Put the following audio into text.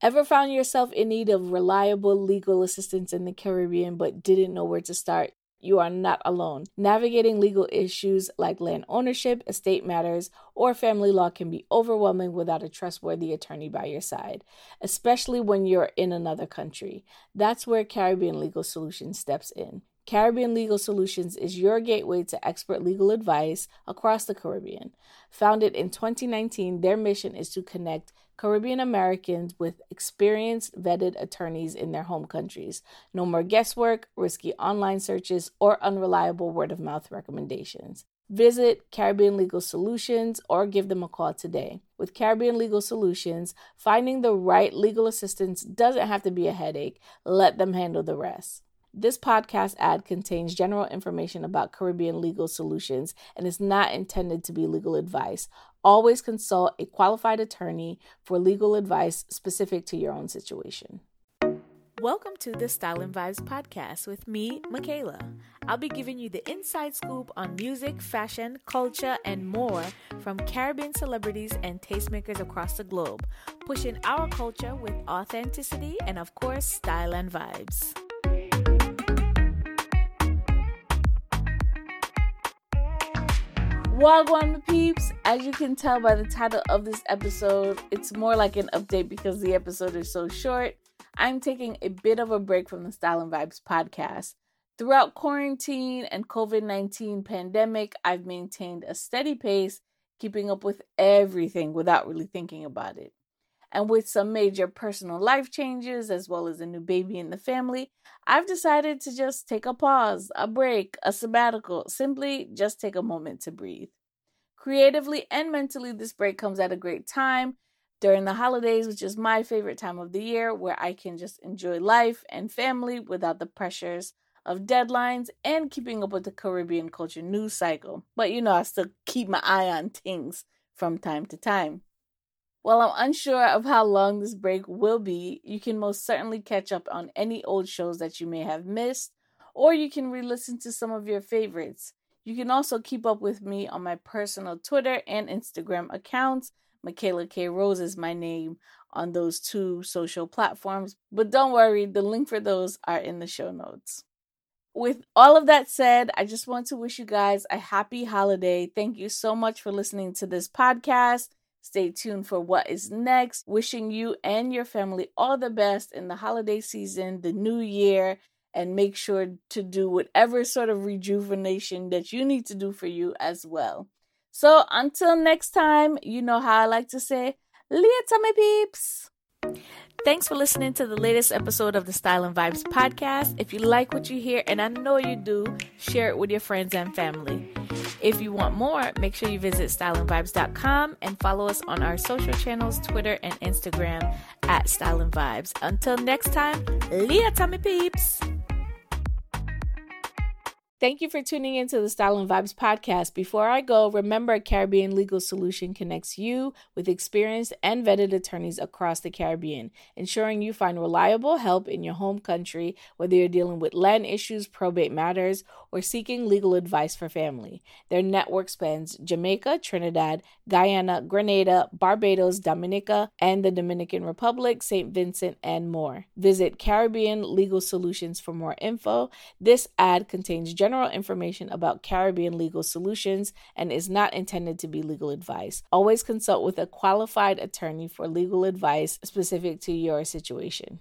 Ever found yourself in need of reliable legal assistance in the Caribbean but didn't know where to start? You are not alone. Navigating legal issues like land ownership, estate matters, or family law can be overwhelming without a trustworthy attorney by your side, especially when you're in another country. That's where Caribbean Legal Solutions steps in. Caribbean Legal Solutions is your gateway to expert legal advice across the Caribbean. Founded in 2019, their mission is to connect Caribbean Americans with experienced, vetted attorneys in their home countries. No more guesswork, risky online searches, or unreliable word of mouth recommendations. Visit Caribbean Legal Solutions or give them a call today. With Caribbean Legal Solutions, finding the right legal assistance doesn't have to be a headache. Let them handle the rest. This podcast ad contains general information about Caribbean legal solutions and is not intended to be legal advice. Always consult a qualified attorney for legal advice specific to your own situation. Welcome to the Style and Vibes podcast with me, Michaela. I'll be giving you the inside scoop on music, fashion, culture, and more from Caribbean celebrities and tastemakers across the globe, pushing our culture with authenticity and, of course, style and vibes. Wagwan peeps, as you can tell by the title of this episode, it's more like an update because the episode is so short. I'm taking a bit of a break from the Style and Vibes podcast. Throughout quarantine and COVID 19 pandemic, I've maintained a steady pace, keeping up with everything without really thinking about it. And with some major personal life changes, as well as a new baby in the family, I've decided to just take a pause, a break, a sabbatical, simply just take a moment to breathe. Creatively and mentally, this break comes at a great time during the holidays, which is my favorite time of the year, where I can just enjoy life and family without the pressures of deadlines and keeping up with the Caribbean culture news cycle. But you know, I still keep my eye on things from time to time. While I'm unsure of how long this break will be, you can most certainly catch up on any old shows that you may have missed, or you can re listen to some of your favorites. You can also keep up with me on my personal Twitter and Instagram accounts. Michaela K. Rose is my name on those two social platforms, but don't worry, the link for those are in the show notes. With all of that said, I just want to wish you guys a happy holiday. Thank you so much for listening to this podcast. Stay tuned for what is next. Wishing you and your family all the best in the holiday season, the new year, and make sure to do whatever sort of rejuvenation that you need to do for you as well. So until next time, you know how I like to say, Leah my peeps. Thanks for listening to the latest episode of the Style and Vibes podcast. If you like what you hear, and I know you do, share it with your friends and family. If you want more, make sure you visit styleandvibes.com and follow us on our social channels, Twitter and Instagram at and Vibes. Until next time, Leah Tommy Peeps. Thank you for tuning into the Style and Vibes podcast. Before I go, remember Caribbean Legal Solution connects you with experienced and vetted attorneys across the Caribbean, ensuring you find reliable help in your home country, whether you're dealing with land issues, probate matters, or seeking legal advice for family. Their network spans Jamaica, Trinidad, Guyana, Grenada, Barbados, Dominica, and the Dominican Republic, St. Vincent, and more. Visit Caribbean Legal Solutions for more info. This ad contains general information about Caribbean legal solutions and is not intended to be legal advice. Always consult with a qualified attorney for legal advice specific to your situation.